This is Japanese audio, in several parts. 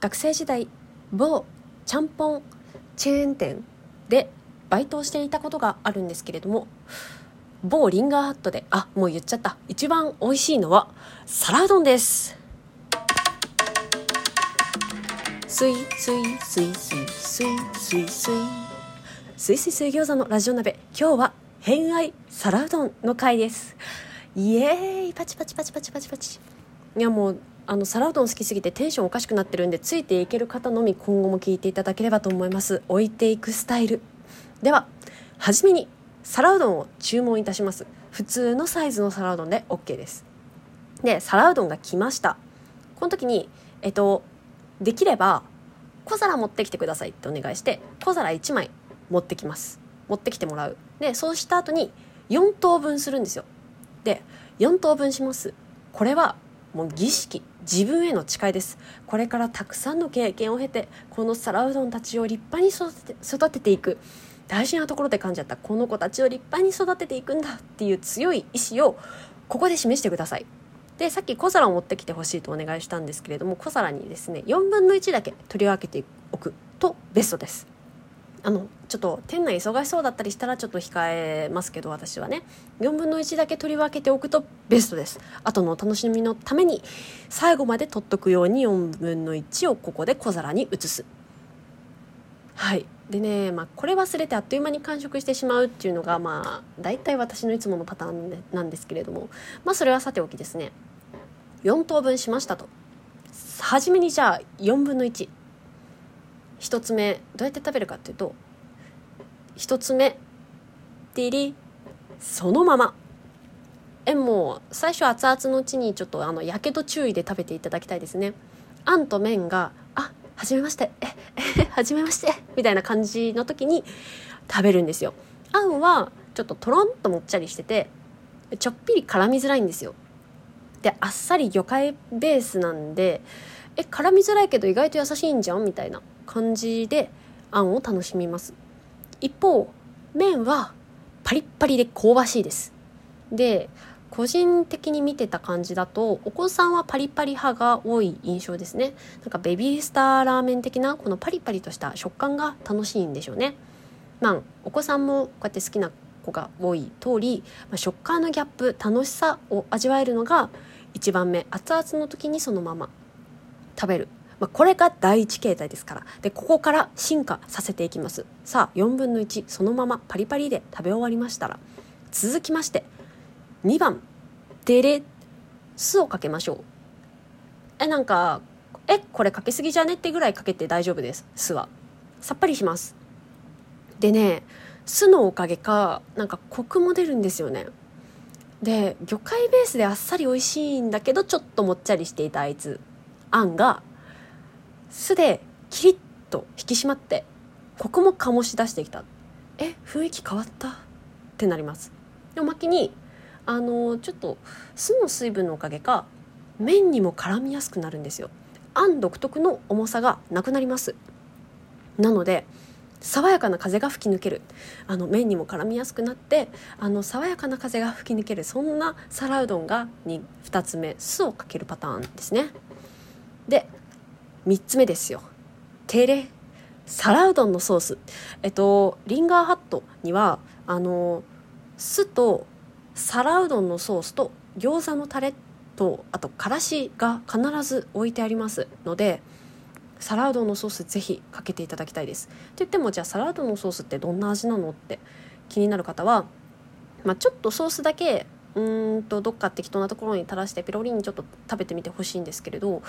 学生時代某ちゃんぽんチェーン店でバイトをしていたことがあるんですけれども某リンガーハットであもう言っちゃった。一番美味しいのは皿うどんです。スイスイスイスイスイスイスイスイスイ水餃子のラジオ鍋今日は偏愛皿うどんの回ですイエーイパチパチパチパチパチパチいやもうあの皿うどん好きすぎてテンションおかしくなってるんでついていける方のみ今後も聞いていただければと思います。置いていくスタイル。では初めに皿うどんを注文いたします。普通のサイズの皿うどんで OK です。で皿うどんが来ました。この時にえっとできれば小皿持ってきてくださいってお願いして小皿1枚持ってきます。持ってきてもらう。でそうした後に4等分するんですよ。で4等分します。これはもう儀式。自分への誓いです。これからたくさんの経験を経てこの皿うどんたちを立派に育てていく。大事なところで感じゃった。この子たちを立派に育てていくんだっていう強い意志をここで示してください。でさっき小皿を持ってきてほしいとお願いしたんですけれども小皿にですね4分の1だけ取り分けておくとベストです。あのちょっと店内忙しそうだったりしたらちょっと控えますけど私はね4分の1だけ取り分けておくとベストです。後のお楽しみのために最後まで取っとくように4分の1をここで小皿に移す。はい。でね、まあ、これ忘れてあっという間に完食してしまうっていうのがまあ大体私のいつものパターンなんですけれどもまあそれはさておきですね。4等分しましたと。初めにじゃあ4分の1 1つ目どうやって食べるかっていうと1つ目ディリそのまま。えもう最初熱々のうちにちょっとあのやけど注意で食べていただきたいですね。あんと麺があはじめまして。ええはじめまして。みたいな感じの時に食べるんですよ。あんはちょっととろんともっちゃりしててちょっぴり絡みづらいんですよ。であっさり魚介ベースなんでえ絡みづらいけど意外と優しいんじゃん？みたいな。感じであんを楽しみます。一方麺はパリッパリで香ばしいです。で個人的に見てた感じだとお子さんはパリパリ派が多い印象ですね。なんかベビースターラーメン的なこのパリパリとした食感が楽しいんでしょうね。まあお子さんもこうやって好きな子が多い通り、まあ、食感のギャップ楽しさを味わえるのが1番目。熱々の時にそのまま食べる、まあ、これが第一形態ですから。でここから進化させていきます。さあ4分の1そのままパリパリで食べ終わりましたら続きまして2番デレ酢をかけましょう。えなんかえこれかけすぎじゃね？ってぐらいかけて大丈夫です。酢は。さっぱりします。でね酢のおかげかなんかコクも出るんですよね。で魚介ベースであっさり美味しいんだけどちょっともっちゃりしていたあいつあんが酢でキリッと引き締まってコクも醸し出してきた。え雰囲気変わった？ってなります。おまけにあのちょっと酢の水分のおかげか麺にも絡みやすくなるんですよ。あん独特の重さがなくなります。なので爽やかな風が吹き抜ける。あの麺にも絡みやすくなってあの爽やかな風が吹き抜けるそんな皿うどんが 2, 2つ目酢をかけるパターンですね。で3つ目ですよ。テレ皿うどんのソース。えっとリンガーハットにはあの酢と皿うどんのソースと餃子のタレとあとからしが必ず置いてあります。ので皿うどんのソースぜひかけていただきたいです。って言ってもじゃあ皿うどんのソースってどんな味なのって気になる方は、まあ、ちょっとソースだけうんとどっか適当なところに垂らしてペロリンちょっと食べてみてほしいんですけれど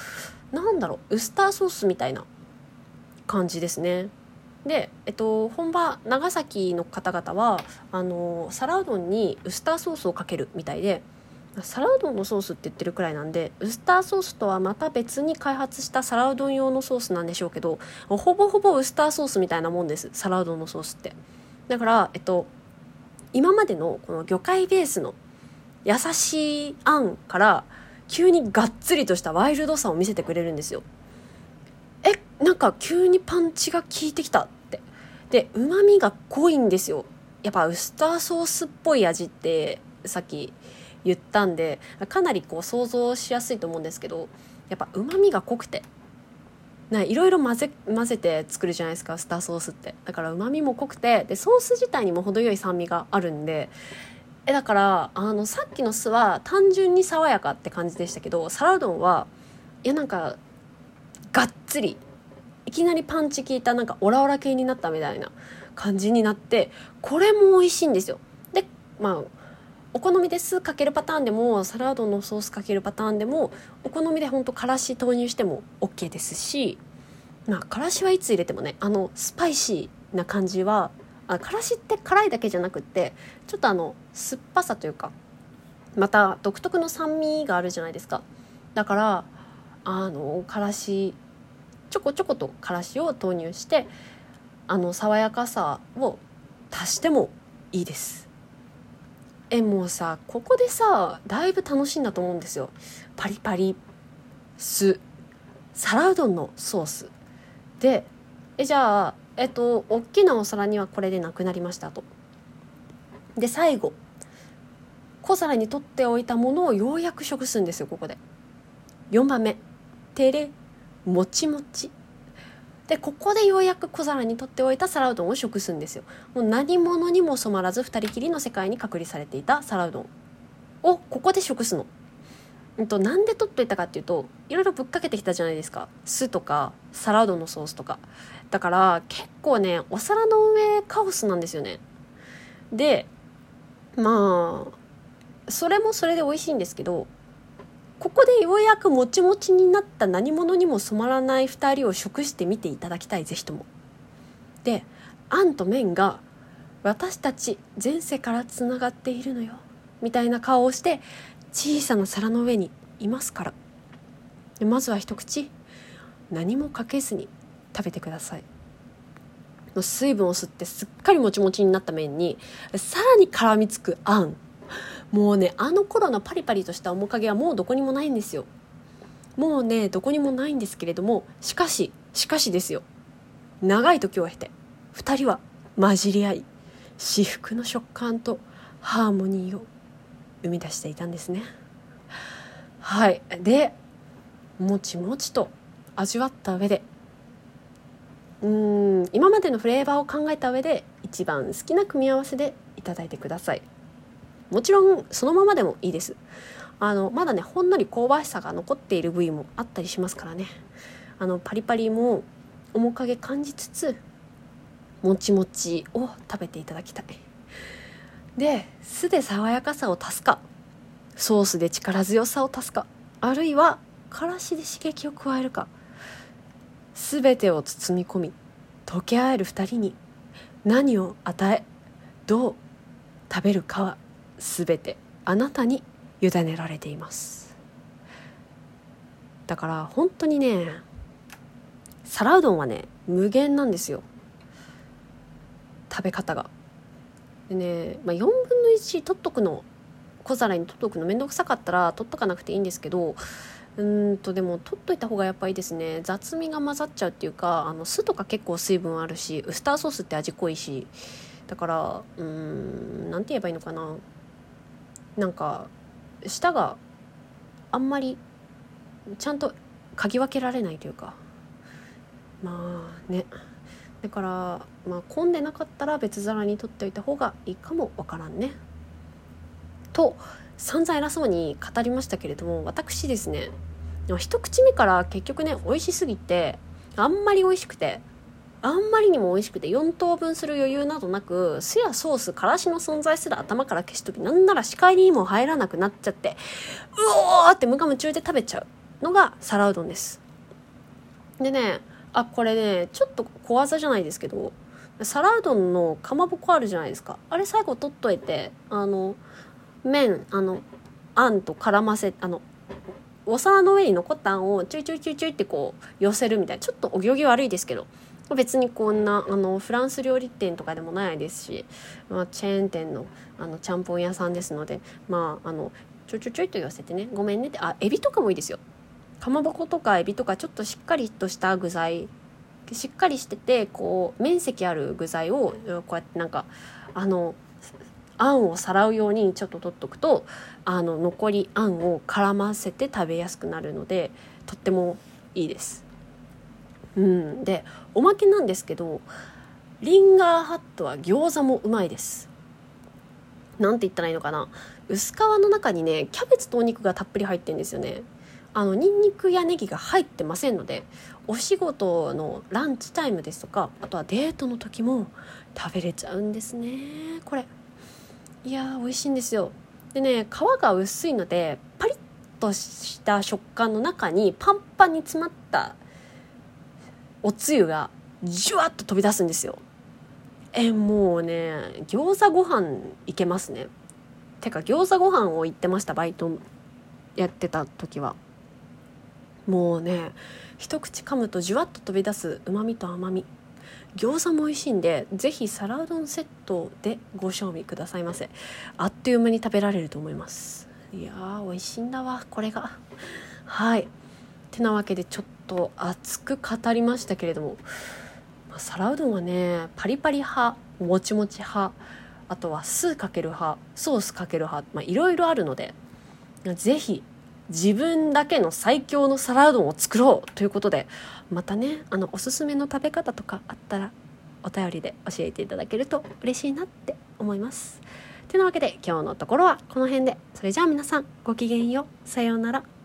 なんだろうウスターソースみたいな感じですね。で、えっと、本場長崎の方々はあの皿うどんにウスターソースをかけるみたいで皿うどんのソースって言ってるくらいなんでウスターソースとはまた別に開発した皿うどん用のソースなんでしょうけどほぼほぼウスターソースみたいなもんです皿うどんのソースって。だからえっと今までのこの魚介ベースの優しいあんから急にがっつりとしたワイルドさを見せてくれるんですよ。えなんか急にパンチが効いてきたって。でうまみが濃いんですよ。やっぱウスターソースっぽい味ってさっき言ったんでかなりこう想像しやすいと思うんですけどやっぱうまみが濃くて。いろいろ混ぜ混ぜて作るじゃないですかウスターソースって。だからうまみも濃くてでソース自体にも程よい酸味があるんでえだからあのさっきの酢は単純に爽やかって感じでしたけど皿うどんはいやなんかがっつりいきなりパンチ効いたなんかオラオラ系になったみたいな感じになってこれも美味しいんですよ。でまあお好みで酢かけるパターンでもサラダのソースかけるパターンでもお好みでほんとからし投入しても OK ですしまあからしはいつ入れてもねあのスパイシーな感じはあからしって辛いだけじゃなくってちょっとあの酸っぱさというかまた独特の酸味があるじゃないですか。だからあのからしちょこちょことからしを投入してあの爽やかさを足してもいいです。えもうさここでさだいぶ楽しいんだと思うんですよ。パリパリ酢皿うどんのソース。でえじゃあえっと大きなお皿にはこれでなくなりましたと。で最後。小皿に取っておいたものをようやく食すんですよここで。4番目。てれ。もちもち。でここでようやく小皿に取っておいた皿うどんを食すんですよ。もう何者にも染まらず二人きりの世界に隔離されていた皿うどんをここで食すの。うんとなんで取っといたかっていうといろいろぶっかけてきたじゃないですか。酢とか皿うどんのソースとか。だから結構ねお皿の上カオスなんですよね。でまあそれもそれで美味しいんですけどここでようやくもちもちになった何者にも染まらない2人を食してみていただきたいぜひとも。であんと麺が私たち前世からつながっているのよみたいな顔をして小さな皿の上にいますから。でまずは一口何もかけずに食べてください。水分を吸ってすっかりもちもちになった麺にさらに絡みつくあん。もうねあの頃のパリパリとした面影はもうどこにもないんですよ。もうねどこにもないんですけれどもしかししかしですよ。長い時を経て2人は混じり合い至福の食感とハーモニーを生み出していたんですね。はい。でもちもちと味わった上で。うん。今までのフレーバーを考えた上で一番好きな組み合わせでいただいてください。もちろんそのままでもいいです。あのまだねほんのり香ばしさが残っている部位もあったりしますからね。あのパリパリも面影感じつつもちもちを食べていただきたいで酢で爽やかさを足すか。ソースで力強さを足すか。あるいはからしで刺激を加えるか。全てを包み込み溶け合える2人に何を与えどう食べるかは全てあなたに委ねられています。だから本当にね皿うどんはね無限なんですよ。食べ方が。でね、まあ、4分の1取っとくの小皿に取っとくの面倒くさかったら取っとかなくていいんですけどうんとでも取っといた方がやっぱいいですね。雑味が混ざっちゃうっていうかあの酢とか結構水分あるしウスターソースって味濃いしだからうん何て言えばいいのかな。なんか舌があんまりちゃんと嗅ぎ分けられないというか。まあね。だからまあ混んでなかったら別皿に取っておいた方がいいかもわからんね。と散々偉そうに語りましたけれども私ですね一口目から結局ね美味しすぎてあんまり美味しくてあんまりにも美味しくて4等分する余裕などなく酢やソースからしの存在すら頭から消し飛びなんなら視界にも入らなくなっちゃってうおーって無我夢中で食べちゃうのが皿うどんですでねあこれねちょっと小技じゃないですけど皿うどんのかまぼこあるじゃないですか。あれ最後取っといてあの麺あのあんと絡ませあのお皿の上に残ったあんをちょいちょいちょいちょいってこう寄せるみたいな。ちょっとお行儀悪いですけど別にこんなあのフランス料理店とかでもないですし、まあ、チェーン店のあのちゃんぽん屋さんですのでまああのちょいちょいちょいと寄せてねごめんねってあエビとかもいいですよ。かまぼことかエビとかちょっとしっかりとした具材しっかりしててこう面積ある具材をこうやってなんかあのあんをさらうようにちょっと取っとくとあの残りあんを絡ませて食べやすくなるのでとってもいいです。うん。でおまけなんですけどリンガーハットは餃子もうまいです。なんて言ったらいいのかな。薄皮の中にねキャベツとお肉がたっぷり入ってるんですよね。あのニンニクやネギが入ってませんのでお仕事のランチタイムですとかあとはデートの時も食べれちゃうんですね。これ。いやー美味しいんですよ。でね皮が薄いのでパリッとした食感の中にパンパンに詰まったおつゆがジュワッと飛び出すんですよ。えもうね餃子ご飯いけますね。てか餃子ご飯を言ってましたバイトやってた時は。もうね一口噛むとじゅわっと飛び出すうまみと甘み。餃子も美味しいんでぜひ皿うどんセットでご賞味くださいませ。あっという間に食べられると思います。いやー美味しいんだわこれが。はい。てなわけでちょっと熱く語りましたけれども、まあ、皿うどんはねパリパリ派もちもち派あとは酢かける派ソースかける派まあいろいろあるのでぜひ自分だけの最強の皿うどんを作ろうということでまたねあのおすすめの食べ方とかあったらお便りで教えていただけると嬉しいなって思います。てなわけで今日のところはこの辺でそれじゃあ皆さんごきげんようさようなら。